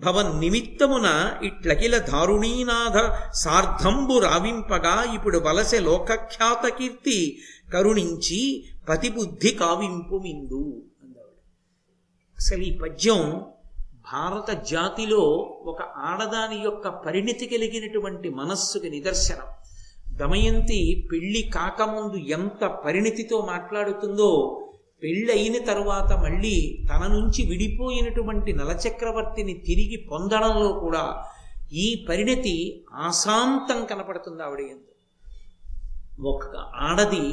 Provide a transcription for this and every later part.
భవన్ నిమిత్తమున ఇట్లకిల దారుణీనాథ సార్ధంబు రావింపగా ఇప్పుడు వలసె లోకఖ్యాత కీర్తి కరుణించి పతిబుద్ధి కావింపు మిందు అందావిడ. అసలు ఈ పద్యం భారత జాతిలో ఒక ఆడదాని యొక్క పరిణితి కలిగినటువంటి మనస్సుకి నిదర్శనం. దమయంతి పెళ్ళి కాకముందు ఎంత పరిణితితో మాట్లాడుతుందో పెళ్ళయిన తరువాత మళ్ళీ తన నుంచి విడిపోయినటువంటి నలచక్రవర్తిని తిరిగి పొందడంలో కూడా ఈ పరిణతి ఆశాంతం కనపడుతుంది ఆవిడ ఎందు ఒక ఆడది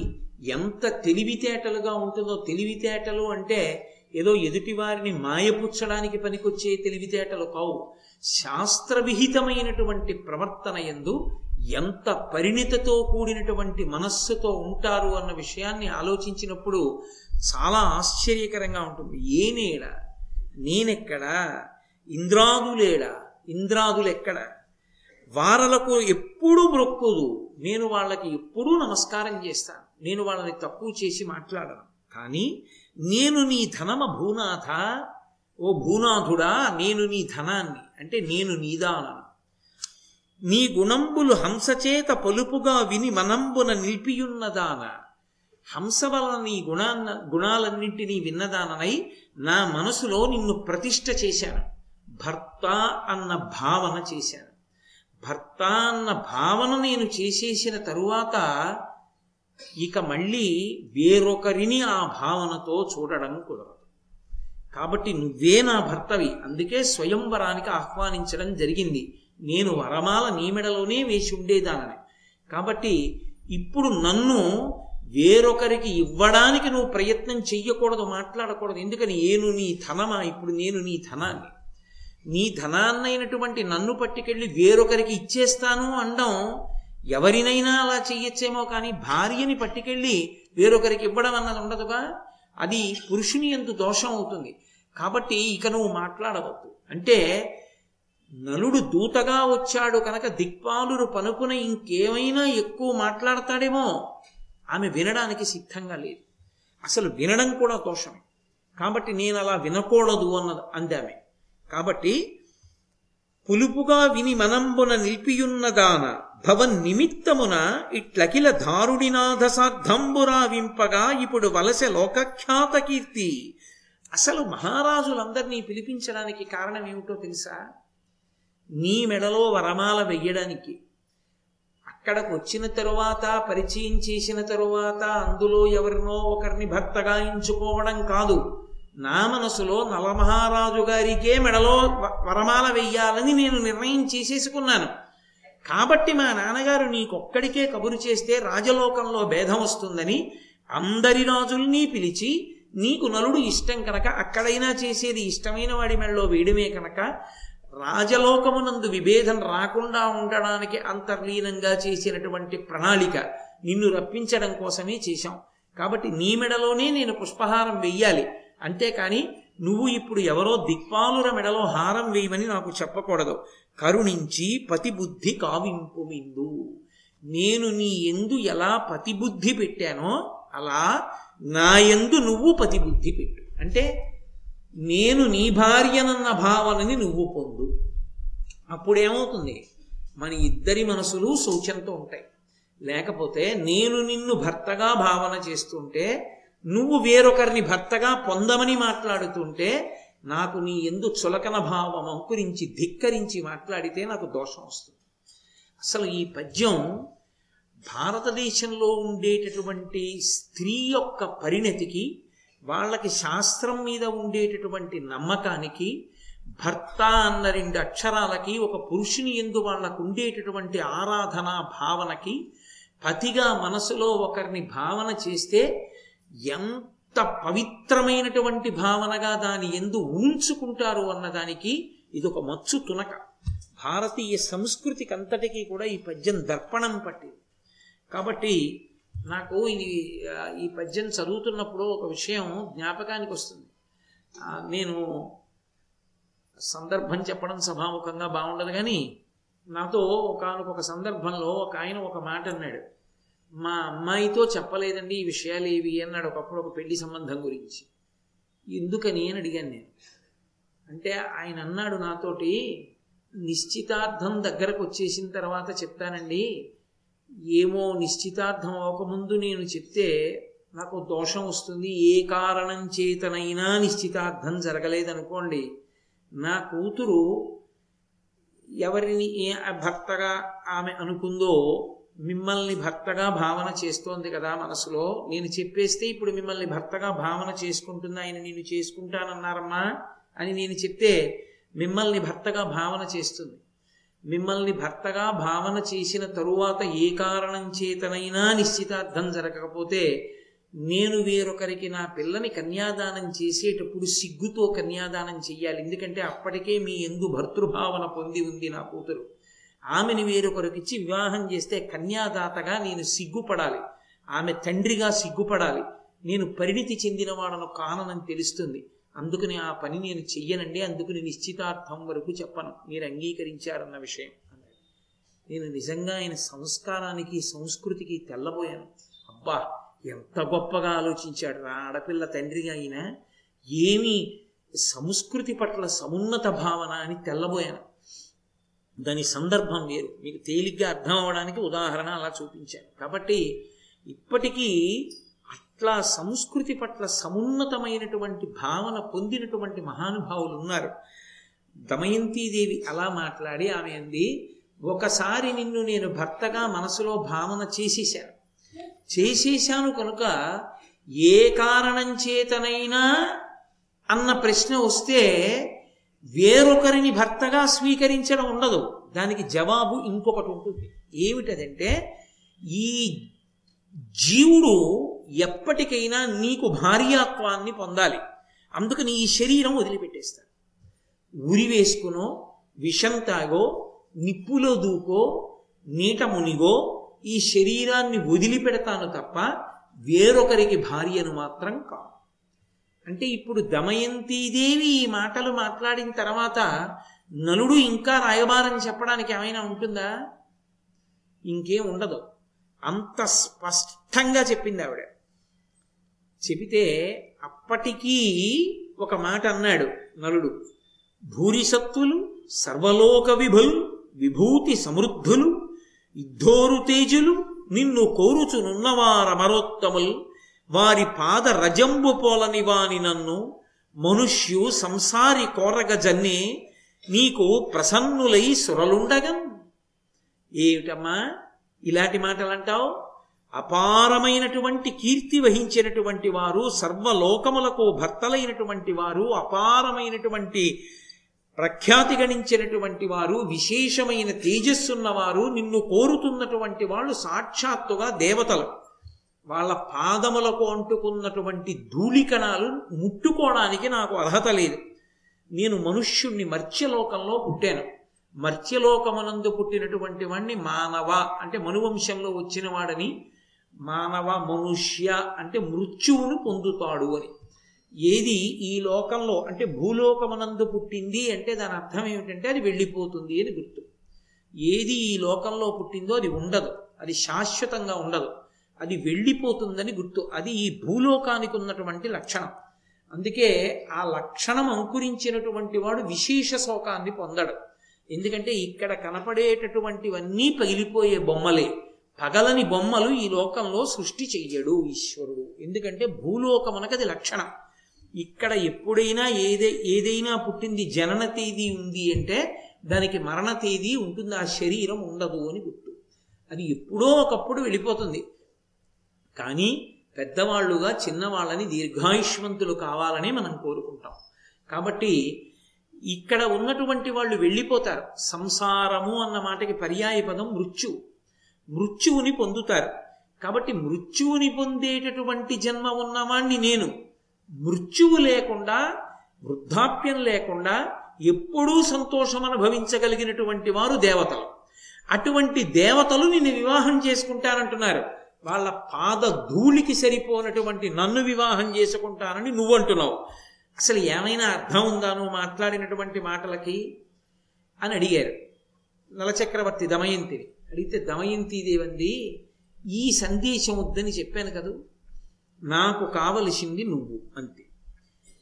ఎంత తెలివితేటలుగా ఉంటుందో తెలివితేటలు అంటే ఏదో ఎదుటివారిని మాయపుచ్చడానికి పనికొచ్చే తెలివితేటలు కావు. శాస్త్రవిహితమైనటువంటి ప్రవర్తన ఎందు ఎంత పరిణితతో కూడినటువంటి మనస్సుతో ఉంటారు అన్న విషయాన్ని ఆలోచించినప్పుడు చాలా ఆశ్చర్యకరంగా ఉంటుంది. ఏనేడా? నేనెక్కడా? ఇంద్రాదులేడా? ఇంద్రాదులెక్కడ? వారలకు ఎప్పుడూ బ్రొక్కదు. నేను వాళ్ళకి ఎప్పుడూ నమస్కారం చేస్తాను. నేను వాళ్ళని తక్కువ చేసి మాట్లాడను. కానీ నేను నీ ధనమ భూనాథ. ఓ భూనాథుడా నేను నీ ధనాన్ని. అంటే నేను నీదానను. నీ గుణంబులు హంసచేత పలుపుగా విని మనంబున నిలిపియున్నదానా. హంస వలన నీ గుణాన్న గుణాలన్నింటినీ విన్నదాననై నా మనసులో నిన్ను ప్రతిష్ట చేశాను. భర్త అన్న భావన చేశాను. భర్త అన్న భావన నేను చేసేసిన తరువాత ఇక మళ్ళీ వేరొకరిని ఆ భావనతో చూడడం కుదరదు. కాబట్టి నువ్వే నా భర్తవి. అందుకే స్వయంవరానికి ఆహ్వానించడం జరిగింది. నేను వరమాల నీమెడలోనే వేసి ఉండేదానని. కాబట్టి ఇప్పుడు నన్ను వేరొకరికి ఇవ్వడానికి నువ్వు ప్రయత్నం చెయ్యకూడదు మాట్లాడకూడదు. ఎందుకని? నేను నీ ధనమా? ఇప్పుడు నేను నీ ధనాన్ని. నీ ధనాన్నైనటువంటి నన్ను పట్టుకెళ్ళి వేరొకరికి ఇచ్చేస్తాను అనడం ఎవరినైనా అలా చెయ్యొచ్చేమో కానీ భార్యని పట్టుకెళ్ళి వేరొకరికి ఇవ్వడం అన్నది ఉండదుగా? అది పురుషుని ఎందు దోషం అవుతుంది. కాబట్టి ఇక నువ్వు మాట్లాడవద్దు. అంటే నలుడు దూతగా వచ్చాడు కనుక దిక్పాలురు పనుకున ఇంకేమైనా ఎక్కువ మాట్లాడతాడేమో? ఆమె వినడానికి సిద్ధంగా లేదు. అసలు వినడం కూడా దోషమే. కాబట్టి నేను అలా వినకూడదు అన్నది అందామె. కాబట్టి పులుపుగా విని మనంబున నిలిపియున్నదాన భవన్ నిమిత్తమున ఇట్లకిల దారుణినాథ సార్థంబురా వింపగా ఇప్పుడు వలసె లోకఖ్యాత కీర్తి. అసలు మహారాజులందరినీ పిలిపించడానికి కారణం ఏమిటో తెలుసా? నీ మెడలో వరమాల వెయ్యడానికి అక్కడికి వచ్చిన తరువాత పరిచయం చేసిన తరువాత అందులో ఎవరినో ఒకరిని భర్తగా ఎంచుకోవడం కాదు. నా మనసులో నలమహారాజు గారికే మెడలో వ- వరమాల వెయ్యాలని నేను నిర్ణయం చేసేసుకున్నాను. కాబట్టి మా నాన్నగారు నీకొక్కడికే కబురు చేస్తే రాజలోకంలో భేదం వస్తుందని అందరి రాజుల్ని పిలిచి నీకు నలుడు ఇష్టం కనుక అక్కడైనా చేసేది ఇష్టమైన వాడి మెడలో వేయడమే కనుక రాజలోకమునందు విభేదం రాకుండా ఉండడానికి అంతర్లీనంగా చేసినటువంటి ప్రణాళిక నిన్ను రప్పించడం కోసమే చేశాం. కాబట్టి నీ మెడలోనే నేను పుష్పహారం వెయ్యాలి. అంతేకాని నువ్వు ఇప్పుడు ఎవరో దిక్పాలుర మెడలో హారం వేయమని నాకు చెప్పకూడదు. కరుణించి పతిబుద్ధి కావింపు మిందు. నేను నీ ఎందు ఎలా పతిబుద్ధి పెట్టానో అలా నా ఎందు నువ్వు పతిబుద్ధి పెట్టు. అంటే నేను నీ భార్యనన్న భావనని నువ్వు పొందు. అప్పుడేమవుతుంది? మన ఇద్దరి మనసులు సూచనతో ఉంటాయి. లేకపోతే నేను నిన్ను భర్తగా భావన చేస్తుంటే నువ్వు వేరొకరిని భర్తగా పొందమని మాట్లాడుతుంటే నాకు నీ ఎందు చులకన భావం అంకురించి ధిక్కరించి మాట్లాడితే నాకు దోషం వస్తుంది. అసలు ఈ పద్యం భారతదేశంలో ఉండేటటువంటి స్త్రీ యొక్క పరిణతికి వాళ్ళకి శాస్త్రం మీద ఉండేటటువంటి నమ్మకానికి భర్త అన్న రెండు అక్షరాలకి ఒక పురుషుని ఎందు వాళ్ళకు ఉండేటటువంటి ఆరాధన భావనకి పతిగా మనసులో ఒకరిని భావన చేస్తే ఎంత పవిత్రమైనటువంటి భావనగా దాని ఎందు ఉంచుకుంటారు అన్నదానికి ఇది ఒక మచ్చు తునక. భారతీయ సంస్కృతికి అంతటికీ కూడా ఈ పద్యం దర్పణం పట్టింది. కాబట్టి నాకు ఇది ఈ పద్యం చదువుతున్నప్పుడు ఒక విషయం జ్ఞాపకానికి వస్తుంది. నేను సందర్భం చెప్పడం సభాముఖంగా బాగుండదు కానీ నాతో ఒకనొక సందర్భంలో ఒక ఆయన ఒక మాట అన్నాడు. మా అమ్మాయితో చెప్పలేదండి ఈ విషయాలు ఏవి అన్నాడు ఒకప్పుడు ఒక పెళ్ళి సంబంధం గురించి. ఎందుకని అని అడిగాను నేను. అంటే ఆయన అన్నాడు నాతోటి నిశ్చితార్థం దగ్గరకు వచ్చేసిన తర్వాత చెప్తానండి. ఏమో నిశ్చితార్థం అవ్వకముందు నేను చెప్తే నాకు దోషం వస్తుంది ఏ కారణం చేతనైనా నిశ్చితార్థం జరగలేదనుకోండి. నా కూతురు ఎవరిని ఏ భర్తగా ఆమె అనుకుందో మిమ్మల్ని భర్తగా భావన చేస్తోంది కదా మనసులో. నేను చెప్పేస్తే ఇప్పుడు మిమ్మల్ని భర్తగా భావన చేసుకుంటుంది ఆయన నేను చేసుకుంటానన్నారమ్మా అని నేను చెప్తే మిమ్మల్ని భర్తగా భావన చేస్తుంది. మిమ్మల్ని భర్తగా భావన చేసిన తరువాత ఏ కారణం చేతనైనా నిశ్చితార్థం జరగకపోతే నేను వేరొకరికి నా పిల్లని కన్యాదానం చేసేటప్పుడు సిగ్గుతో కన్యాదానం చెయ్యాలి. ఎందుకంటే అప్పటికే మీ ఎందు భర్తృభావన పొంది ఉంది నా కూతురు. ఆమెని వేరొకరికిచ్చి వివాహం చేస్తే కన్యాదాతగా నేను సిగ్గుపడాలి. ఆమె తండ్రిగా సిగ్గుపడాలి. నేను పరిణితి చెందినవాడను కాననని తెలుస్తుంది. అందుకని ఆ పని నేను చెయ్యనండి అందుకని నిశ్చితార్థం వరకు చెప్పను. మీరు అంగీకరించారన్న విషయం అన్నాడు. నేను నిజంగా ఆయన సంస్కారానికి సంస్కృతికి తెల్లబోయాను. అబ్బా ఎంత గొప్పగా ఆలోచించాడు రా ఆడపిల్ల తండ్రిగా ఆయన ఏమి సంస్కృతి పట్ల సమున్నత భావన అని తెల్లబోయాను. దాని సందర్భం వేరు. మీకు తేలిగ్గా అర్థం అవడానికి ఉదాహరణ అలా చూపించాను. కాబట్టి ఇప్పటికీ అట్లా సంస్కృతి పట్ల సమున్నతమైనటువంటి భావన పొందినటువంటి మహానుభావులు ఉన్నారు. దమయంతీదేవి అలా మాట్లాడి ఆమె అంది ఒకసారి నిన్ను నేను భర్తగా మనసులో భావన చేసేశాను. చేసేశాను కనుక ఏ కారణం చేతనైనా అన్న ప్రశ్న వస్తే వేరొకరిని భర్తగా స్వీకరించడం ఉండదు. దానికి జవాబు ఇంకొకటి ఉంటుంది. ఏమిటదంటే ఈ జీవుడు ఎప్పటికైనా నీకు భార్యాత్వాన్ని పొందాలి. అందుకని ఈ శరీరం వదిలిపెట్టేస్తాడు ఉరి వేసుకునో విషం తాగో నిప్పులో దూకో నీట మునిగో ఈ శరీరాన్ని వదిలిపెడతాను తప్ప వేరొకరికి భార్యను మాత్రం కాదు. అంటే ఇప్పుడు దమయంతీదేవి ఈ మాటలు మాట్లాడిన తర్వాత నలుడు ఇంకా రాయబారని చెప్పడానికి ఏమైనా ఉంటుందా? ఇంకేం ఉండదు. అంత స్పష్టంగా చెప్పింది ఆవిడ. చెబితే అప్పటికీ ఒక మాట అన్నాడు నలుడు భూరిసత్తులు సర్వలోక విభులు విభూతి సమృద్ధులు యుద్ధోరు తేజులు నిన్ను కోరుచునున్నవారమరోత్తములు వారి పాద రజంబు పోలని వాని నన్ను మనుష్యు సంసారి కోరగ జన్నే నీకు ప్రసన్నులై సురలుండగం. ఏమిటమ్మా? ఇలాంటి మాటలు అంటావు అపారమైనటువంటి కీర్తి వహించినటువంటి వారు సర్వలోకములకు భర్తలైనటువంటి వారు అపారమైనటువంటి ప్రఖ్యాతి గణించినటువంటి వారు విశేషమైన తేజస్సున్నవారు నిన్ను కోరుతున్నటువంటి వాళ్ళు సాక్షాత్తుగా దేవతలు. వాళ్ళ పాదములకు అంటుకున్నటువంటి ధూళికణాలు ముట్టుకోవడానికి నాకు అర్హత లేదు. నేను మనుష్యుణ్ణి మర్త్యలోకంలో పుట్టాను. మర్త్యలోకమునందు పుట్టినటువంటి వాణ్ణి మానవ అంటే మనువంశంలో వచ్చిన వాడని మానవ మనుష్య అంటే మృత్యువును పొందుతాడు అని. ఏది ఈ లోకంలో అంటే భూలోకమునందు పుట్టింది అంటే దాని అర్థం ఏమిటంటే అది వెళ్ళిపోతుంది అని గుర్తు. ఏది ఈ లోకంలో పుట్టిందో అది ఉండదు. అది శాశ్వతంగా ఉండదు. అది వెళ్ళిపోతుందని గుర్తు. అది ఈ భూలోకానికి ఉన్నటువంటి లక్షణం. అందుకే ఆ లక్షణం అంకురించినటువంటి వాడు విశేష శోకాన్ని పొందడు. ఎందుకంటే ఇక్కడ కనపడేటటువంటివన్నీ పగిలిపోయే బొమ్మలే. పగలని బొమ్మలు ఈ లోకంలో సృష్టి చెయ్యడు ఈశ్వరుడు. ఎందుకంటే భూలోకమునకు అది లక్షణం. ఇక్కడ ఎప్పుడైనా ఏదే ఏదైనా పుట్టింది జనన తేదీ ఉంది అంటే దానికి మరణ తేదీ ఉంటుంది ఆ శరీరం ఉండదు అని గుర్తు. అది ఎప్పుడో ఒకప్పుడు వెళ్ళిపోతుంది. కానీ పెద్దవాళ్ళుగా చిన్నవాళ్ళని దీర్ఘాయుష్మంతులు కావాలని మనం కోరుకుంటాం. కాబట్టి ఇక్కడ ఉన్నటువంటి వాళ్ళు వెళ్ళిపోతారు. సంసారము అన్న మాటకి పర్యాయ పదం మృత్యు. మృత్యువుని పొందుతారు. కాబట్టి మృత్యువుని పొందేటటువంటి జన్మ ఉన్నవాణ్ణి నేను. మృత్యువు లేకుండా వృద్ధాప్యం లేకుండా ఎప్పుడూ సంతోషం అనుభవించగలిగినటువంటి వారు దేవతలు. అటువంటి దేవతలు నిన్ను వివాహం చేసుకుంటానంటున్నారు. వాళ్ళ పాద ధూళికి సరిపోనటువంటి నన్ను వివాహం చేసుకుంటానని నువ్వంటున్నావు. అసలు ఏమైనా అర్థం ఉందా నువ్వు మాట్లాడినటువంటి మాటలకి? అని అడిగారు. నలచక్రవర్తి దమయంతిని. అడిగితే దమయంతిదేవంది ఈ సందేశం వద్దని చెప్పాను కదూ. నాకు కావలసింది నువ్వు అంతే.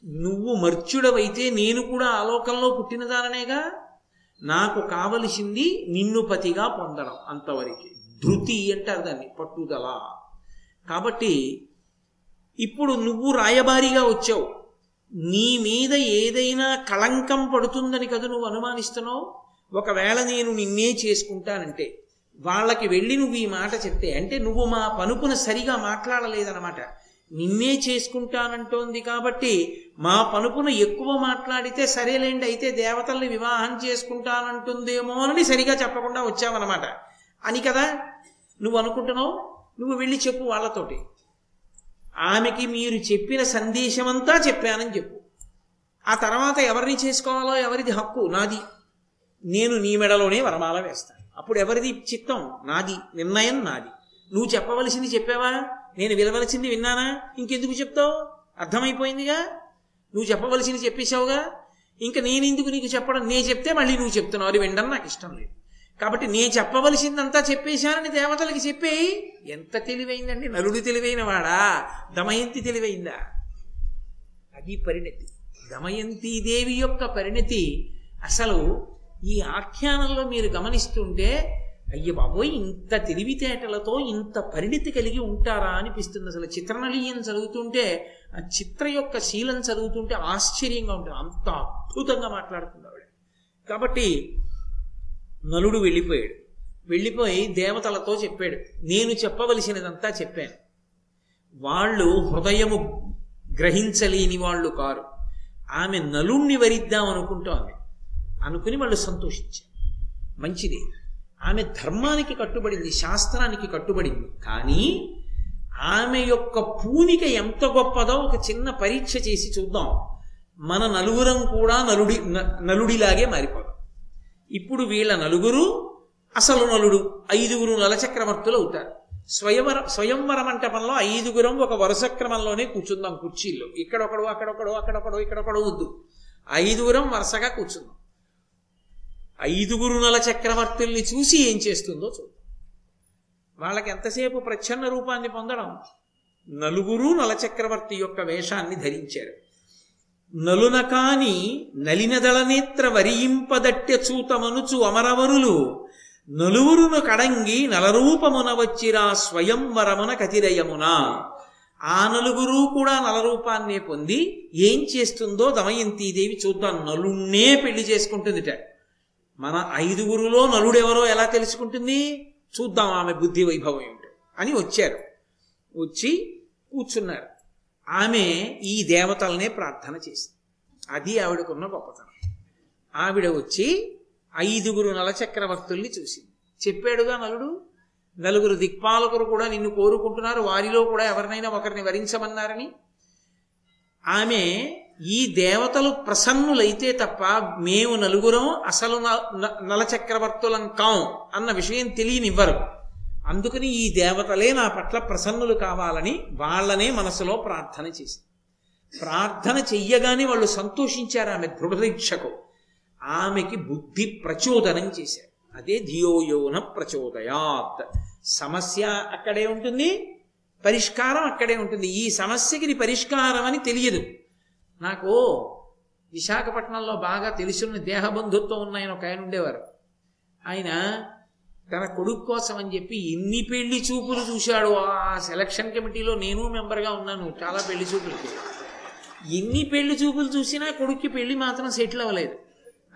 నువ్వు మర్చుడవైతే నేను కూడా ఆలోకంలో పుట్టినదాననేగా? నాకు కావలసింది నిన్ను పతిగా పొందడం అంతవరకు. ధృతి అంటారు దాన్ని పట్టుదల. కాబట్టి ఇప్పుడు నువ్వు రాయబారిగా వచ్చావు. నీ మీద ఏదైనా కళంకం పడుతుందని కదా నువ్వు అనుమానిస్తున్నావు? ఒకవేళ నేను నిన్నే చేసుకుంటానంటే వాళ్ళకి వెళ్ళి నువ్వు ఈ మాట చెప్తే అంటే నువ్వు మా పనుపున సరిగా మాట్లాడలేదన్నమాట. నిన్నే చేసుకుంటానంటోంది కాబట్టి మా పనుపున ఎక్కువ మాట్లాడితే సరేలేండి అయితే దేవతల్ని వివాహం చేసుకుంటానంటుందేమో అని సరిగా చెప్పకుండా వచ్చావన్నమాట. అని కదా నువ్వు అనుకుంటున్నావు? నువ్వు వెళ్ళి చెప్పు వాళ్ళతోటి. ఆమెకి మీరు చెప్పిన సందేశమంతా చెప్పానని చెప్పు. ఆ తర్వాత ఎవరిని చేసుకోవాలో ఎవరిది హక్కు? నాది. నేను నీ మెడలోనే వరమాల వేస్తాను. అప్పుడు ఎవరిది చిత్తం? నాది. నిర్ణయం నాది. నువ్వు చెప్పవలసింది చెప్పావా? నేను వినవలసింది విన్నానా? ఇంకెందుకు చెప్తావు? అర్థమైపోయిందిగా? నువ్వు చెప్పవలసింది చెప్పేశావుగా? ఇంకా నేను ఎందుకు నీకు చెప్పడం? నేను చెప్తే మళ్ళీ నువ్వు చెప్తున్నావు. అది వినడం నాకు ఇష్టం లేదు. కాబట్టి నేను చెప్పవలసిందంతా చెప్పేశానని దేవతలకి చెప్పేయి ఎంత తెలివైందండి? నలుడు తెలివైన వాడా దమయంతి తెలివైందా? అది పరిణతి. దమయంతి దేవి యొక్క పరిణతి అసలు ఈ ఆఖ్యానంలో మీరు గమనిస్తుంటే అయ్య బాబోయ్ ఇంత తెలివితేటలతో ఇంత పరిణితి కలిగి ఉంటారా అనిపిస్తుంది. అసలు చిత్రనళీయం చదువుతుంటే ఆ చిత్ర యొక్క శీలం చదువుతుంటే ఆశ్చర్యంగా ఉంటుంది. అంత అద్భుతంగా మాట్లాడుతుంది ఆవిడ. కాబట్టి నలుడు వెళ్ళిపోయాడు. వెళ్ళిపోయి దేవతలతో చెప్పాడు. నేను చెప్పవలసినదంతా చెప్పాను. వాళ్ళు హృదయము గ్రహించలేని వాళ్ళు కారు. ఆమె నలుణ్ణి వరిద్దాం అనుకుంటోంది. అనుకుని వాళ్ళు సంతోషించారు. మంచిది. ఆమె ధర్మానికి కట్టుబడింది శాస్త్రానికి కట్టుబడింది. కానీ ఆమె యొక్క పూనిక ఎంత గొప్పదో ఒక చిన్న పరీక్ష చేసి చూద్దాం. మన నలుగురం కూడా నలుడి నలుడిలాగే మారిపోదాం. ఇప్పుడు వీళ్ళ నలుగురు అసలు నలుడు ఐదుగురు నలచక్రవర్తులు అవుతారు. స్వయంవర స్వయంవర మంటపంలో ఐదుగురం ఒక వరుస క్రమంలోనే కూర్చుందాం కుర్చీల్లో. ఇక్కడొకడు అక్కడొకడు అక్కడొకడు ఇక్కడొకడు వద్దు. ఐదుగురం వరుసగా కూర్చుందాం. ఐదుగురు నల చక్రవర్తుల్ని చూసి ఏం చేస్తుందో చూద్దాం. వాళ్ళకి ఎంతసేపు ప్రచ్ఛన్న రూపాన్ని పొందడం? నలుగురు నలచక్రవర్తి యొక్క వేషాన్ని ధరించారు. నలున కాని నలినదళనేత్ర వరియింపదట్టె చూతమనుచు అమరవరులు నలుగురును కడంగి నలరూపమున వచ్చిరా స్వయంవరమున కతిరయమున ఆ నలుగురు కూడా నలరూపాన్నే పొంది ఏం చేస్తుందో దమయంతీదేవి చూద్దాం. నలుణ్ణే పెళ్ళి చేసుకుంటుందిట. మన ఐదుగురులో నలుడెవరో ఎలా తెలుసుకుంటుంది? చూద్దాం ఆమె బుద్ధి వైభవం ఏమిటో. అని వచ్చారు. వచ్చి కూర్చున్నారు. ఆమె ఈ దేవతలనే ప్రార్థన చేసింది. అది ఆవిడకున్న గొప్పతనం. ఆవిడ వచ్చి ఐదుగురు నలచక్రవర్తుల్ని చూసింది. చెప్పాడుగా నలుడు నలుగురు దిక్పాలకులు కూడా నిన్ను కోరుకుంటున్నారు వారిలో కూడా ఎవరినైనా ఒకరిని వరించమన్నారని. ఆమె ఈ దేవతలు ప్రసన్నులైతే తప్ప మేము నలుగురం అసలు నలచక్రవర్తులం కాం అన్న విషయం తెలియనివ్వరు. అందుకని ఈ దేవతలే నా పట్ల ప్రసన్నులు కావాలని వాళ్ళనే మనసులో ప్రార్థన చేసింది ప్రార్థన చెయ్యగానే వాళ్ళు సంతోషించారు ఆమె దృఢదీక్షకు. ఆమెకి బుద్ధి ప్రచోదనం చేశారు. అదే ధియోయోన ప్రచోదయాత్. సమస్య అక్కడే ఉంటుంది పరిష్కారం అక్కడే ఉంటుంది. ఈ సమస్యకి పరిష్కారం అని తెలియదు. నాకు విశాఖపట్నంలో బాగా తెలిసిన దేహబంధుత్వం ఉన్నాయని ఒక ఆయన ఉండేవారు. ఆయన తన కొడుకు కోసం అని చెప్పి ఎన్ని పెళ్ళి చూపులు చూశాడు. ఆ సెలక్షన్ కమిటీలో నేను మెంబర్గా ఉన్నాను. చాలా పెళ్ళి చూపులకి. ఎన్ని పెళ్ళి చూపులు చూసినా కొడుక్కి పెళ్ళి మాత్రం సెటిల్ అవ్వలేదు.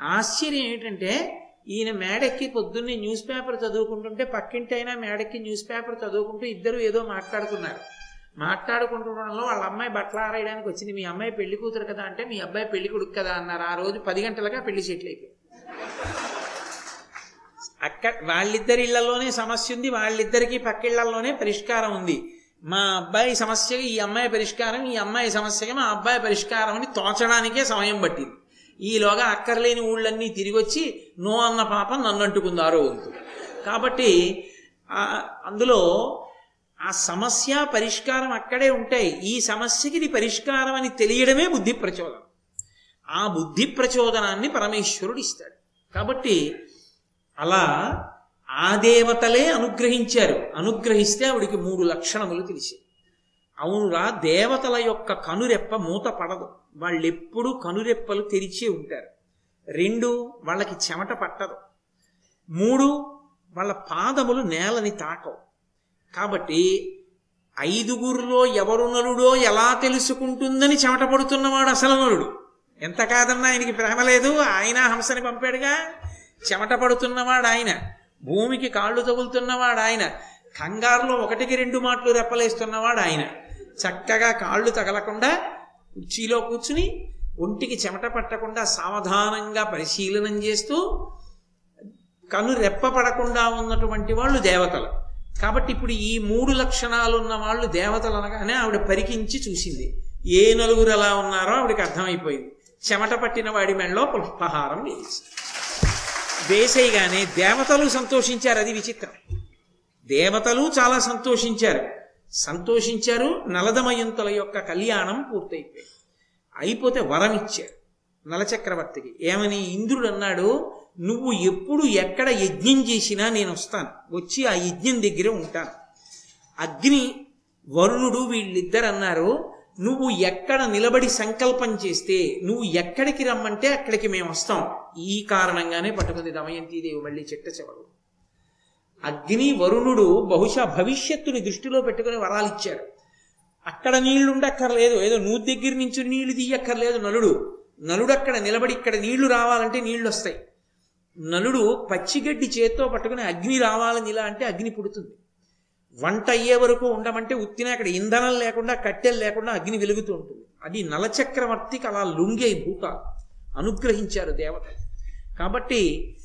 ఆశ్చర్యం ఏంటంటే ఈయన మేడెక్కి పొద్దున్నే న్యూస్ పేపర్ చదువుకుంటుంటే పక్కింటి అయినా మేడెక్కి న్యూస్ పేపర్ చదువుకుంటూ ఇద్దరు ఏదో మాట్లాడుకున్నారు. మాట్లాడుకుంటుండడంలో వాళ్ళ అమ్మాయి బట్టలు ఆరేయడానికి వచ్చింది. మీ అమ్మాయి పెళ్ళి కూతురు కదా అంటే మీ అబ్బాయి పెళ్ళి కొడుకు కదా అన్నారు. ఆ రోజు పది గంటలుగా పెళ్ళి సెటిల్ అయిపోయి అక్కడ వాళ్ళిద్దరి ఇళ్ళలోనే సమస్య ఉంది. వాళ్ళిద్దరికీ పక్కిళ్ళలోనే పరిష్కారం ఉంది. మా అబ్బాయి సమస్యకి ఈ అమ్మాయి పరిష్కారం ఈ అమ్మాయి సమస్యకి మా అబ్బాయి పరిష్కారం అని తోచడానికే సమయం పట్టింది. ఈలోగా అక్కర్లేని ఊళ్ళన్నీ తిరిగి వచ్చి నో అన్న పాప నన్ను అంటుకుంది ఆ వంతు కాబట్టి అందులో ఆ సమస్య పరిష్కారం అక్కడే ఉంటాయి. ఈ సమస్యకి ఇది పరిష్కారం అని తెలియడమే బుద్ధి ప్రచోదనం. ఆ బుద్ధి ప్రచోదనాన్ని పరమేశ్వరుడు ఇస్తాడు. కాబట్టి అలా ఆ దేవతలే అనుగ్రహించారు. అనుగ్రహిస్తే ఆవిడికి మూడు లక్షణములు తెలిసి అవునురా దేవతల యొక్క కనురెప్ప మూత పడదు. వాళ్ళెప్పుడూ కనురెప్పలు తెరిచే ఉంటారు. రెండు వాళ్ళకి చెమట పట్టదు. మూడు వాళ్ళ పాదములు నేలని తాకవు. కాబట్టి ఐదుగురిలో ఎవరు నలుడో ఎలా తెలుసుకుంటుందని చెమట పడుతున్నవాడు అసలు నలుడు. ఎంత కాదన్నా ఆయనకి ప్రేమ లేదు. ఆయన హంసని పంపాడుగా. చెమట పడుతున్నవాడు ఆయన. భూమికి కాళ్ళు తగులుతున్నవాడు ఆయన. కంగారులో ఒకటికి రెండు మాటలు రెప్పలేస్తున్నవాడు ఆయన. చక్కగా కాళ్ళు తగలకుండా కుర్చీలో కూర్చుని ఒంటికి చెమట పట్టకుండా సావధానంగా పరిశీలనం చేస్తూ కను రెప్ప పడకుండా ఉన్నటువంటి వాళ్ళు దేవతలు. కాబట్టి ఇప్పుడు ఈ మూడు లక్షణాలు ఉన్న వాళ్ళు దేవతలు అనగానే ఆవిడ పరికించి చూసింది. ఏ నలుగురు ఎలా ఉన్నారో ఆవిడకి అర్థమైపోయింది. చెమట పట్టిన వాడి మెళ్ళలో పుష్పహారం వేసి. వేసేయగానే దేవతలు సంతోషించారు. అది విచిత్రం. దేవతలు చాలా సంతోషించారు. సంతోషించారు నలదమయంతుల యొక్క కళ్యాణం పూర్తయిపోయింది. అయిపోతే వరం ఇచ్చారు నలచక్రవర్తికి. ఏమని? ఇంద్రుడు అన్నాడు నువ్వు ఎప్పుడు ఎక్కడ యజ్ఞం చేసినా నేను వస్తాను. వచ్చి ఆ యజ్ఞం దగ్గర ఉంటాను. అగ్ని వరుణుడు వీళ్ళిద్దరు అన్నారు నువ్వు ఎక్కడ నిలబడి సంకల్పం చేస్తే నువ్వు ఎక్కడికి రమ్మంటే అక్కడికి మేము వస్తాం. ఈ కారణంగానే పట్టుకుంది దమయంతీదేవి మళ్ళీ చెట్ట చెవడు అగ్ని వరుణుడు బహుశా భవిష్యత్తుని దృష్టిలో పెట్టుకుని వరాలు ఇచ్చారు అక్కడ నీళ్ళుండక్కర్లేదు ఏదో నువ్వు దగ్గర నుంచి నీళ్ళు తీయక్కర్లేదు నలుడు. నలుడు అక్కడ నిలబడి ఇక్కడ నీళ్ళు రావాలంటే నీళ్ళు వస్తాయి. నలుడు పచ్చిగడ్డి చేత్తో పట్టుకుని అగ్ని రావాలని ఇలా అంటే అగ్ని పుడుతుంది. వంట అయ్యే వరకు ఉండమంటే ఉత్తిన అక్కడ ఇంధనం లేకుండా కట్టెలు లేకుండా అగ్ని వెలుగుతూ ఉంటుంది. అది నలచక్రవర్తికి అలా లుంగే భూతాలు అనుగ్రహించారు దేవత కాబట్టి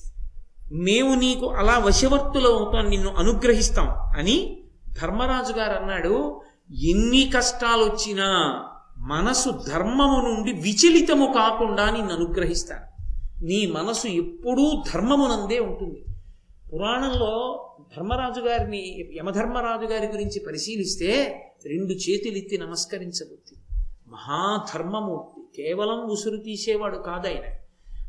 మేము నీకు అలా వశవర్తులు అవుతాం నిన్ను అనుగ్రహిస్తాం అని ధర్మరాజు గారు అన్నాడు. ఎన్ని కష్టాలు వచ్చినా మనసు ధర్మము నుండి విచలితము కాకుండా నిన్ను అనుగ్రహిస్తాను. నీ మనసు ఎప్పుడూ ధర్మమునందే ఉంటుంది. పురాణంలో ధర్మరాజు గారిని యమధర్మరాజు గారి గురించి పరిశీలిస్తే రెండు చేతులెత్తి నమస్కరించబుద్ధి. మహాధర్మమూర్తి కేవలం ఉసురు తీసేవాడు కాదాయన.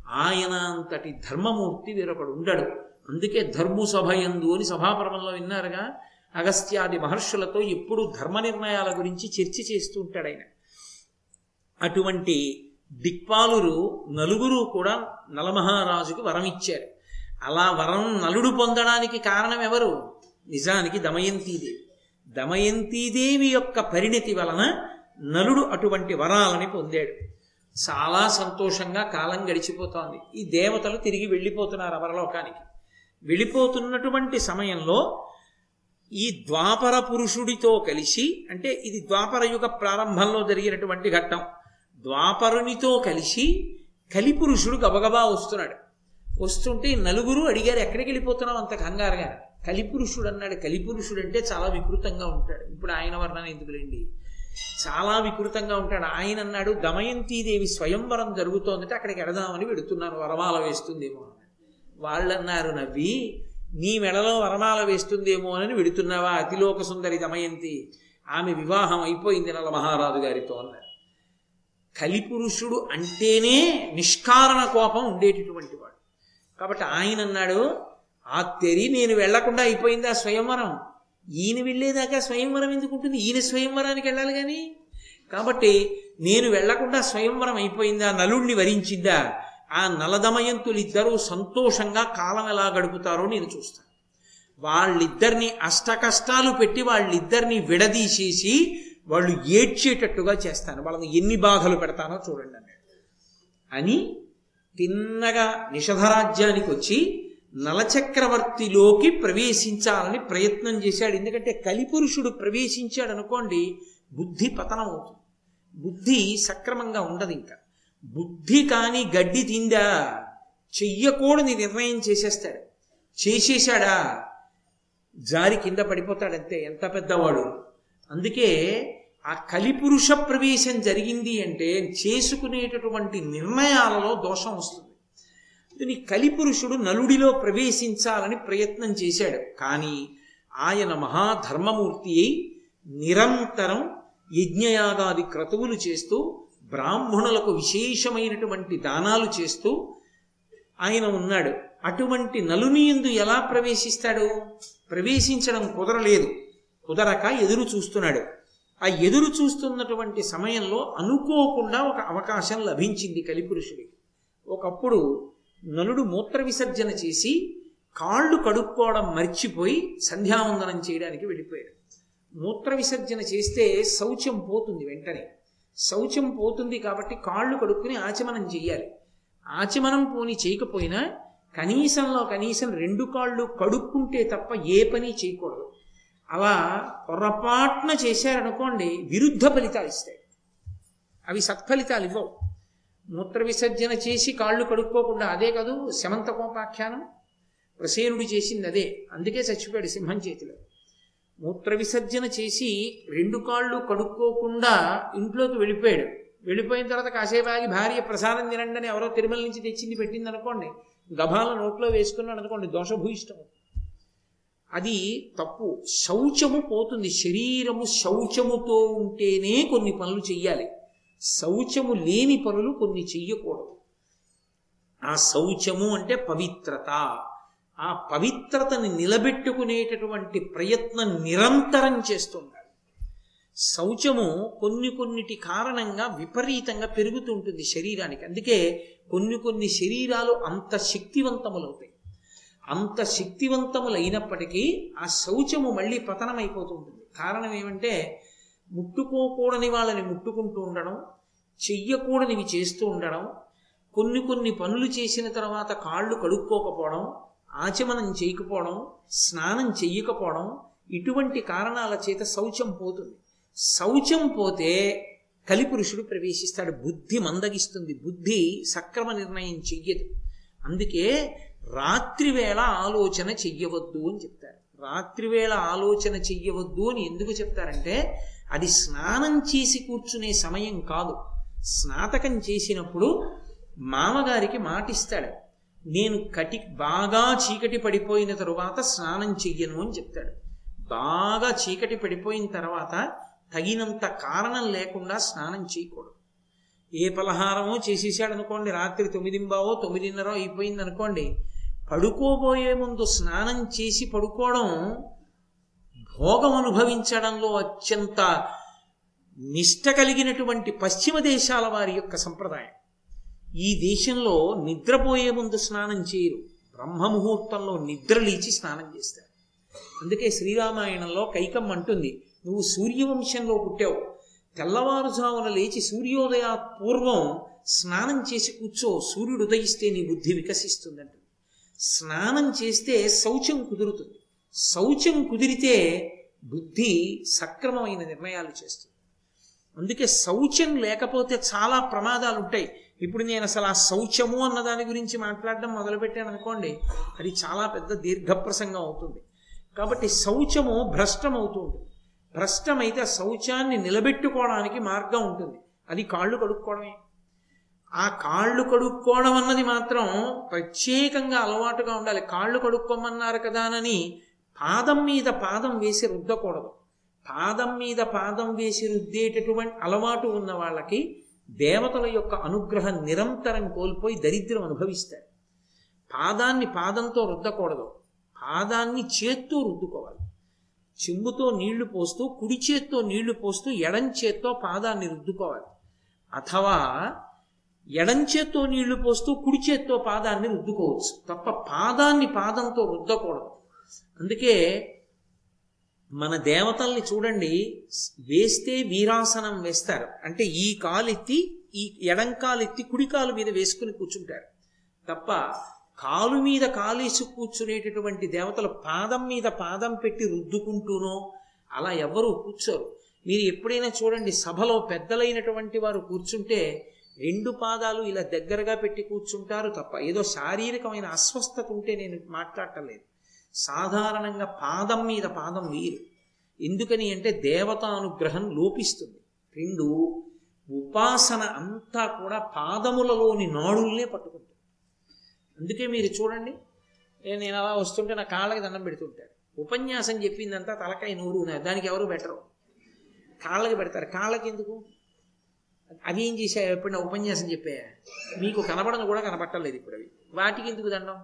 ఆయన అంతటి ధర్మమూర్తి వేరొకడు ఉండడు. అందుకే ధర్ము సభయందు అని సభాపర్వంలో విన్నారుగా అగస్త్యాది మహర్షులతో ఎప్పుడు ధర్మ నిర్ణయాల గురించి చర్చ చేస్తూ ఉంటాడు ఆయన అటువంటి దిక్పాలురు నలుగురు కూడా నలమహారాజుకు వరం ఇచ్చారు అలా వరం నలుడు పొందడానికి కారణం ఎవరు? నిజానికి దమయంతీదేవి. దమయంతీదేవి యొక్క పరిణితి వలన నలుడు అటువంటి వరాలని పొందాడు. చాలా సంతోషంగా కాలం గడిచిపోతోంది. ఈ దేవతలు తిరిగి వెళ్ళిపోతున్నారు అవరలోకానికి వెళ్ళిపోతున్నటువంటి సమయంలో ఈ ద్వాపర పురుషుడితో కలిసి అంటే ఇది ద్వాపర యుగ ప్రారంభంలో జరిగినటువంటి ఘట్టం. ద్వాపరునితో కలిసి కలిపురుషుడు గబగబా వస్తున్నాడు. వస్తుంటే నలుగురు అడిగారు ఎక్కడికి వెళ్ళిపోతున్నావు అంత కంగారుగా? కలిపురుషుడు అన్నాడు కలిపురుషుడు అంటే చాలా వికృతంగా ఉంటాడు. ఇప్పుడు ఆయన వర్ణన ఎందుకులేండి? చాలా వికృతంగా ఉంటాడు. ఆయన అన్నాడు దమయంతీదేవి స్వయంవరం జరుగుతోందంటే అక్కడికి ఎడదామని వెడుతున్నాను వరమాల వేస్తుందేమో వాళ్ళు అన్నారు నవ్వి నీ మెడలో వరమాల వేస్తుందేమో అని వెడుతున్నావా అతిలోక సుందరి దమయంతి ఆమె వివాహం అయిపోయింది నల్ల మహారాజు గారితో అన్నారు. కలిపురుషుడు అంటేనే నిష్కారణ కోపం ఉండేటటువంటి వాడు. కాబట్టి ఆయన అన్నాడు ఆ తెరి నేను వెళ్ళకుండా అయిపోయింది ఆ స్వయంవరం. ఈయన వెళ్ళేదాకా స్వయంవరం ఎందుకు ఉంటుంది? ఈయన స్వయంవరానికి వెళ్ళాలి కానీ. కాబట్టి నేను వెళ్ళకుండా స్వయంవరం అయిపోయిందా? నలుణ్ణి వరించిందా ఆ నలదమయంతులు ఇద్దరూ సంతోషంగా కాలం ఎలా గడుపుతారో నేను చూస్తాను. వాళ్ళిద్దరిని అష్ట కష్టాలు పెట్టి వాళ్ళిద్దరిని విడదీసేసి వాళ్ళు ఏడ్చేటట్టుగా చేస్తాను. వాళ్ళని ఎన్ని బాధలు పెడతానో చూడండి అన్నాడు. అని తిన్నగా నిషధరాజ్యానికి వచ్చి నలచక్రవర్తిలోకి ప్రవేశించాలని ప్రయత్నం చేశాడు. ఎందుకంటే కలిపురుషుడు ప్రవేశించాడు అనుకోండి బుద్ధి పతనం అవుతుంది. బుద్ధి సక్రమంగా ఉండదు ఇంకా. బుద్ధి కాని గడ్డి తిందా చెయ్యకూడని నిర్ణయం చేసేస్తాడు. చేసేశాడా? జారి కింద పడిపోతాడంతే ఎంత పెద్దవాడు. అందుకే ఆ కలిపురుష ప్రవేశం జరిగింది అంటే చేసుకునేటటువంటి నిర్ణయాలలో దోషం వస్తుంది. నీ కలిపురుషుడు నలుడిలో ప్రవేశించాలని ప్రయత్నం చేశాడు. కానీ ఆయన మహాధర్మమూర్తి అయి నిరంతరం యజ్ఞయాగాది క్రతువులు చేస్తూ బ్రాహ్మణులకు విశేషమైనటువంటి దానాలు చేస్తూ ఆయన ఉన్నాడు. అటువంటి నలుని ఎందు ఎలా ప్రవేశిస్తాడు? ప్రవేశించడం కుదరలేదు. కుదరక ఎదురు చూస్తున్నాడు. ఆ ఎదురు చూస్తున్నటువంటి సమయంలో అనుకోకుండా ఒక అవకాశం లభించింది కలిపురుషుడికి. ఒకప్పుడు నలుడు మూత్ర విసర్జన చేసి కాళ్ళు కడుక్కోవడం మర్చిపోయి సంధ్యావందనం చేయడానికి వెళ్ళిపోయాడు. మూత్ర విసర్జన చేస్తే శౌచం పోతుంది వెంటనే. శౌచం పోతుంది కాబట్టి కాళ్ళు కడుక్కుని ఆచమనం చెయ్యాలి. ఆచమనం పోని చేయకపోయినా కనీసంలో కనీసం రెండు కాళ్ళు కడుక్కుంటే తప్ప ఏ పని చేయకూడదు. అలా పొరపాటున చేశారనుకోండి విరుద్ధ ఫలితాలు ఇస్తాయి. అవి సత్ఫలితాలు ఇవ్వవు. మూత్ర విసర్జన చేసి కాళ్ళు కడుక్కోకుండా అదే కదూ శమంత కోపాఖ్యానం? ప్రసేనుడు చేసింది అదే. అందుకే చచ్చిపోయాడు సింహం చేతిలో. మూత్ర విసర్జన చేసి రెండు కాళ్ళు కడుక్కోకుండా ఇంట్లోకి వెళ్ళిపోయాడు. వెళ్ళిపోయిన తర్వాత కాసేపాగి భార్య ప్రసాదం తినండి అని ఎవరో తిరుమల నుంచి తెచ్చింది పెట్టింది అనుకోండి గభాల నోట్లో వేసుకున్నాడు అనుకోండి దోషభూయిష్టం. అది తప్పు. శౌచము పోతుంది. శరీరము శౌచముతో ఉంటేనే కొన్ని పనులు చెయ్యాలి. శౌచము లేని పనులు కొన్ని చెయ్యకూడదు. ఆ శౌచము అంటే పవిత్రత. ఆ పవిత్రతని నిలబెట్టుకునేటటువంటి ప్రయత్నం నిరంతరం చేస్తుండాలి. శౌచము కొన్ని కొన్నిటి కారణంగా విపరీతంగా పెరుగుతుంటుంది శరీరానికి. అందుకే కొన్ని కొన్ని శరీరాలు అంత శక్తివంతములవుతాయి. అంత శక్తివంతములైనప్పటికీ ఆ శౌచము మళ్ళీ పతనమైపోతుంటుంది. కారణం ఏమంటే ముట్టుకోకూడని వాళ్ళని ముట్టుకుంటూ ఉండడం చెయ్యకూడనివి చేస్తూ ఉండడం కొన్ని కొన్ని పనులు చేసిన తర్వాత కాళ్ళు కడుక్కోకపోవడం ఆచమనం చేయకపోవడం స్నానం చెయ్యకపోవడం ఇటువంటి కారణాల చేత శౌచం పోతుంది. శౌచం పోతే కలిపురుషుడు ప్రవేశిస్తాడు. బుద్ధి మందగిస్తుంది. బుద్ధి సక్రమ నిర్ణయం చెయ్యదు. అందుకే రాత్రివేళ ఆలోచన చెయ్యవద్దు అని చెప్తారు. రాత్రివేళ ఆలోచన చెయ్యవద్దు అని ఎందుకు చెప్తారంటే అది స్నానం చేసి కూర్చునే సమయం కాదు. స్నాతకం చేసినప్పుడు మామగారికి మాటిస్తాడు. నేను కటి బాగా చీకటి పడిపోయిన తరువాత స్నానం చెయ్యను అని చెప్తాడు. బాగా చీకటి పడిపోయిన తర్వాత తగినంత కారణం లేకుండా స్నానం చేయకూడదు. ఏ పలహారమో చేసేసాడు అనుకోండి రాత్రి తొమ్మిదింబావో తొమ్మిదిన్నరో అయిపోయింది అనుకోండి పడుకోబోయే ముందు స్నానం చేసి పడుకోవడం భోగం అనుభవించడంలో అత్యంత నిష్ట కలిగినటువంటి పశ్చిమ దేశాల వారి యొక్క సంప్రదాయం. ఈ దేశంలో నిద్రపోయే ముందు స్నానం చేయరు. బ్రహ్మముహూర్తంలో నిద్రలేచి స్నానం చేస్తారు. అందుకే శ్రీరామాయణంలో కైకం అంటుంది నువ్వు సూర్యవంశంలో పుట్టావు. తెల్లవారుజామున లేచి సూర్యోదయ పూర్వం స్నానం చేసి కూర్చో. సూర్యుడు ఉదయిస్తే నీ బుద్ధి వికసిస్తుందంట స్నానం చేస్తే శౌచం కుదురుతుంది. శౌచం కుదిరితే బుద్ధి సక్రమమైన నిర్ణయాలు చేస్తుంది. అందుకే శౌచం లేకపోతే చాలా ప్రమాదాలు ఉంటాయి. ఇప్పుడు నేను అసలు ఆ శౌచము అన్న దాని గురించి మాట్లాడడం మొదలుపెట్టాను అనుకోండి అది చాలా పెద్ద దీర్ఘప్రసంగం అవుతుంది. కాబట్టి శౌచము భ్రష్టం అవుతుంది భ్రష్టమైతే ఆ శౌచాన్ని నిలబెట్టుకోవడానికి మార్గం ఉంటుంది. అది కాళ్ళు కడుక్కోవడమే. ఆ కాళ్ళు కడుక్కోవడం అన్నది మాత్రం ప్రత్యేకంగా అలవాటుగా ఉండాలి. కాళ్ళు కడుక్కోమన్నారు కదా అని పాదం మీద పాదం వేసి రుద్దకూడదు. పాదం మీద పాదం వేసి రుద్దేటటువంటి అలవాటు ఉన్న వాళ్ళకి దేవతల యొక్క అనుగ్రహం నిరంతరం కోల్పోయి దరిద్రం అనుభవిస్తారు. పాదాన్ని పాదంతో రుద్దకూడదు. పాదాన్ని చేత్తో రుద్దుకోవాలి. చెంబుతో నీళ్ళు పోస్తూ కుడి చేత్తో నీళ్ళు పోస్తూ ఎడం చేత్తో పాదాన్ని రుద్దుకోవాలి. అథవా ఎడంచేత్తో నీళ్ళు పోస్తూ కుడి చేత్తో పాదాన్ని రుద్దుకోవచ్చు. తప్ప పాదాన్ని పాదంతో రుద్దకూడదు. అందుకే మన దేవతల్ని చూడండి వేస్తే వీరాసనం వేస్తారు. అంటే ఈ కాలెత్తి ఈ ఎడం కాలెత్తి కుడి కాలు మీద వేసుకుని కూర్చుంటారు. తప్ప కాలు మీద కాలేసి కూర్చునేటటువంటి దేవతలు పాదం మీద పాదం పెట్టి రుద్దుకుంటూనో అలా ఎవరు కూర్చోరు. మీరు ఎప్పుడైనా చూడండి సభలో పెద్దలైనటువంటి వారు కూర్చుంటే రెండు పాదాలు ఇలా దగ్గరగా పెట్టి కూర్చుంటారు తప్ప ఏదో శారీరకమైన అస్వస్థత ఉంటే నేను మాట్లాడటం లేదు. సాధారణంగా పాదం మీద పాదం వీరు ఎందుకని అంటే దేవతానుగ్రహం లోపిస్తుంది. రెండు ఉపాసన అంతా కూడా పాదములలోని నాడుల్నే పట్టుకుంటుంది. అందుకే మీరు చూడండి నేను అలా వస్తుంటే నా కాళ్ళకి దండం పెడుతుంటారు ఉపన్యాసం చెప్పిందంతా తలకాయ నూరు దానికి ఎవరు బెటరు కాళ్ళకి పెడతారు. కాళ్ళకి ఎందుకు? అవి ఏం చేశాయి? ఎప్పుడైనా ఉపన్యాసం చెప్పాయా? మీకు కనబడను కూడా కనబట్టలేదు ఇప్పుడు అవి. వాటికి ఎందుకు దండం?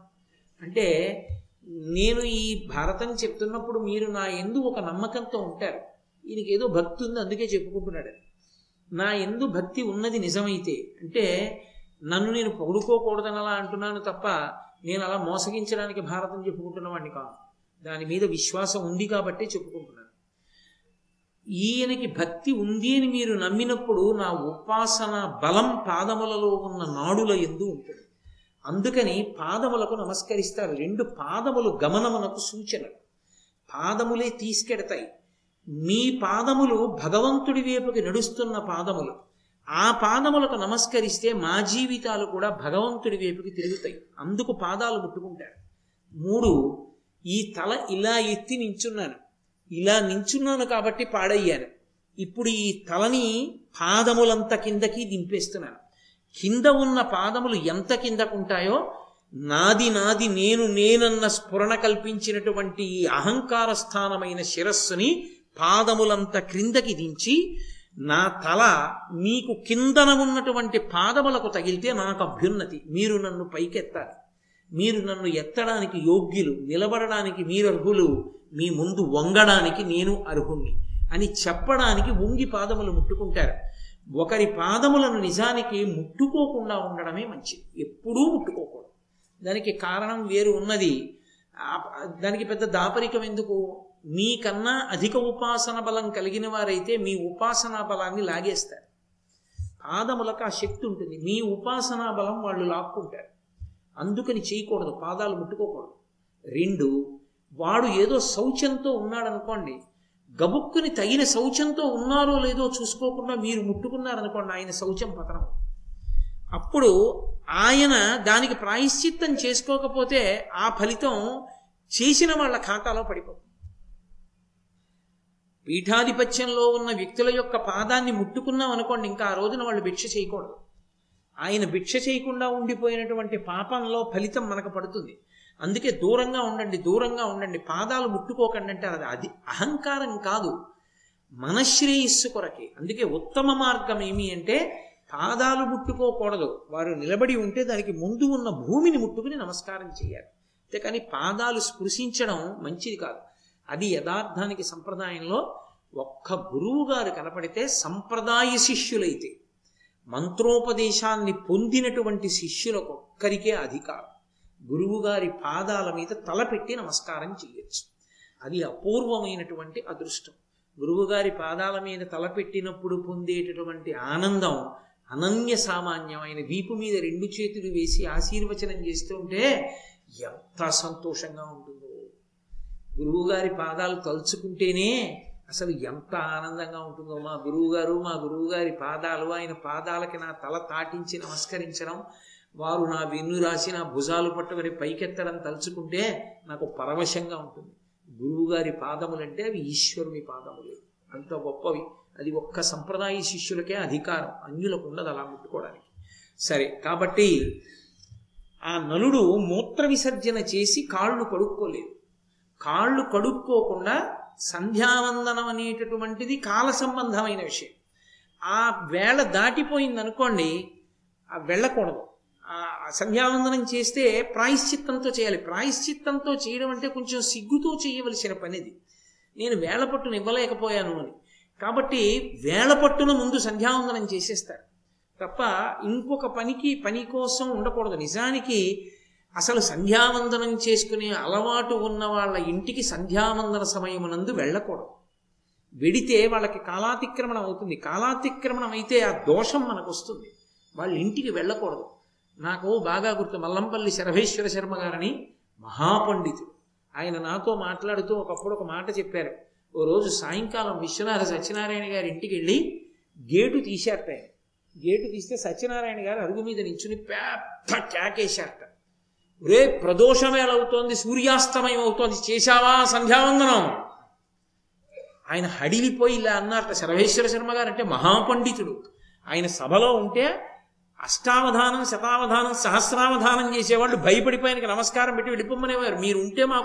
అంటే నేను ఈ భారతం చెప్తున్నప్పుడు మీరు నా ఎందు ఒక నమ్మకంతో ఉంటారు. ఈయనకి ఏదో భక్తి ఉంది అందుకే చెప్పుకుంటున్నాడు. నా ఎందు భక్తి ఉన్నది నిజమైతే అంటే నన్ను నేను పొగుడుకోకూడదని అలా అంటున్నాను తప్ప నేను అలా మోసగించడానికి భారతం చెప్పుకుంటున్న వాడిని కాదు. దాని మీద విశ్వాసం ఉంది కాబట్టే చెప్పుకుంటున్నాను. ఈయనకి భక్తి ఉంది అని మీరు నమ్మినప్పుడు నా ఉపాసన బలం పాదములలో ఉన్న నాడుల ఎందు ఉంటుంది. అందుకని పాదములకు నమస్కరిస్తారు. రెండు పాదములు గమనమునకు సూచనలు. పాదములే తీసుకెడతాయి. మీ పాదములు భగవంతుడి వైపుకి నడుస్తున్న పాదములు. ఆ పాదములకు నమస్కరిస్తే మా జీవితాలు కూడా భగవంతుడి వైపుకి తిరుగుతాయి. అందుకు పాదాలు ముట్టుకుంటారు. మూడు ఈ తల ఇలా ఎత్తి నించున్నాను. ఇలా నించున్నాను కాబట్టి పాడయ్యాను. ఇప్పుడు ఈ తలని పాదములంత కిందకి దింపేస్తున్నాను. కింద ఉన్న పాదములు ఎంత కిందకుంటాయో నాది నాది నేను నేనన్న స్ఫురణ కల్పించినటువంటి ఈ అహంకార స్థానమైన శిరస్సుని పాదములంత క్రిందకి దించి నా తల మీకు కిందన ఉన్నటువంటి పాదములకు తగిలితే నాకు అభ్యున్నతి. మీరు నన్ను పైకెత్తాలి. మీరు నన్ను ఎత్తడానికి యోగ్యులు నిలబడడానికి మీరు అర్హులు. మీ ముందు వంగడానికి నేను అర్హుణ్ణి అని చెప్పడానికి వంగి పాదములు ముట్టుకుంటారు. ఒకరి పాదములను నిజానికి ముట్టుకోకుండా ఉండడమే మంచిది. ఎప్పుడూ ముట్టుకోకూడదు. దానికి కారణం వేరు ఉన్నది. దానికి పెద్ద దాపరికం ఎందుకు? మీకన్నా అధిక ఉపాసన బలం కలిగిన వారైతే మీ ఉపాసనా బలాన్ని లాగేస్తారు. పాదములకు ఆ శక్తి ఉంటుంది. మీ ఉపాసనా బలం వాళ్ళు లాక్కుంటారు. అందుకని చేయకూడదు. పాదాలు ముట్టుకోకూడదు. రెండు వాడు ఏదో శౌచంతో ఉన్నాడనుకోండి గబుక్కుని తగిన శౌచంతో ఉన్నారో లేదో చూసుకోకుండా మీరు ముట్టుకున్నారనుకోండి ఆయన శౌచం పతనం. అప్పుడు ఆయన దానికి ప్రాయశ్చిత్తం చేసుకోకపోతే ఆ ఫలితం చేసిన వాళ్ళ ఖాతాలో పడిపోతుంది. పీఠాధిపత్యంలో ఉన్న వ్యక్తుల యొక్క పాదాన్ని ముట్టుకున్నాం అనుకోండి ఇంకా ఆ రోజున వాళ్ళు భిక్ష చేయకూడదు. ఆయన భిక్ష చేయకుండా ఉండిపోయినటువంటి పాపంలో ఫలితం మనకు పడుతుంది. అందుకే దూరంగా ఉండండి దూరంగా ఉండండి. పాదాలు ముట్టుకోకండి అంటే అది అది అహంకారం కాదు. మనశ్రేయస్సు కొరకే. అందుకే ఉత్తమ మార్గం ఏమి అంటే పాదాలు ముట్టుకోకూడదు. వారు నిలబడి ఉంటే దానికి ముందు ఉన్న భూమిని ముట్టుకుని నమస్కారం చేయాలి. అంతేకాని పాదాలు స్పృశించడం మంచిది కాదు. అది యథార్థానికి సంప్రదాయంలో ఒక్క గురువు గారు కనపడితే సంప్రదాయ శిష్యులైతే మంత్రోపదేశాన్ని పొందినటువంటి శిష్యులకు ఒక్కరికే అధికారం గురువుగారి పాదాల మీద తలపెట్టి నమస్కారం చేయొచ్చు అది అపూర్వమైనటువంటి అదృష్టం. గురువుగారి పాదాల మీద తలపెట్టినప్పుడు పొందేటటువంటి ఆనందం అనన్య సామాన్యమైన వీపు మీద రెండు చేతులు వేసి ఆశీర్వచనం చేస్తుంటే ఎంత సంతోషంగా ఉంటుందో. గురువుగారి పాదాలు తలుచుకుంటేనే అసలు ఎంత ఆనందంగా ఉంటుందో. మా గురువుగారు మా గురువుగారి పాదాలు ఆయన పాదాలకి నా తల తాటించి నమస్కరించడం వారు నా వెన్ను రాసి నా భుజాలు పట్టుకొని పైకెత్తడం తలుచుకుంటే నాకు పరవశంగా ఉంటుంది. గురువుగారి పాదములంటే అవి ఈశ్వరుని పాదములే. అంత గొప్పవి. అది ఒక్క సంప్రదాయ శిష్యులకే అధికారం. అన్యులకు ఉండదు అలా ముట్టుకోవడానికి. సరే కాబట్టి ఆ నలుడు మూత్ర విసర్జన చేసి కాళ్ళు కడుక్కోలేదు. కాళ్ళు కడుక్కోకుండా సంధ్యావందనం అనేటటువంటిది కాల సంబంధమైన విషయం. ఆ వేళ దాటిపోయింది అనుకోండి ఆ వెళ్ళకూడదు. సంధ్యావందనం చేస్తే ప్రాయశ్చిత్తంతో చేయాలి. ప్రాయశ్చిత్తంతో చేయడం అంటే కొంచెం సిగ్గుతో చేయవలసిన పనిది. నేను వేళ పట్టును ఇవ్వలేకపోయాను అని. కాబట్టి వేళ పట్టున ముందు సంధ్యావందనం చేసేస్తారు. తప్ప ఇంకొక పనికి పని కోసం ఉండకూడదు. నిజానికి అసలు సంధ్యావందనం చేసుకునే అలవాటు ఉన్న వాళ్ళ ఇంటికి సంధ్యావందన సమయమునందు వెళ్ళకూడదు. వెడితే వాళ్ళకి కాలాతిక్రమణం అవుతుంది. కాలాతిక్రమణం అయితే ఆ దోషం మనకు వస్తుంది వాళ్ళ ఇంటికి వెళ్ళకూడదు. నాకు బాగా గుర్తు మల్లంపల్లి శరభేశ్వర శర్మ గారని మహాపండితుడు. ఆయన నాతో మాట్లాడుతూ ఒకప్పుడు ఒక మాట చెప్పారు. ఓ రోజు సాయంకాలం విశ్వనాథ సత్యనారాయణ గారి ఇంటికి వెళ్ళి గేటు తీశారట ఆయన. గేటు తీస్తే సత్యనారాయణ గారు అరుగు మీద నించుని పెద్ద కేకేశారట. రే ప్రదోషమేలవుతోంది సూర్యాస్తమయం అవుతోంది చేశావా సంధ్యావందనం? ఆయన హడిలిపోయి ఇలా అన్నారట సర్వేశ్వర శర్మ గారు. అంటే మహాపండితుడు. ఆయన సభలో ఉంటే అష్టావధానం శతావధానం సహస్రావధానం చేసేవాళ్ళు భయపడిపోయానికి నమస్కారం పెట్టి వెళ్ళిపోమ్మనేవారు మీరు ఉంటే మాకు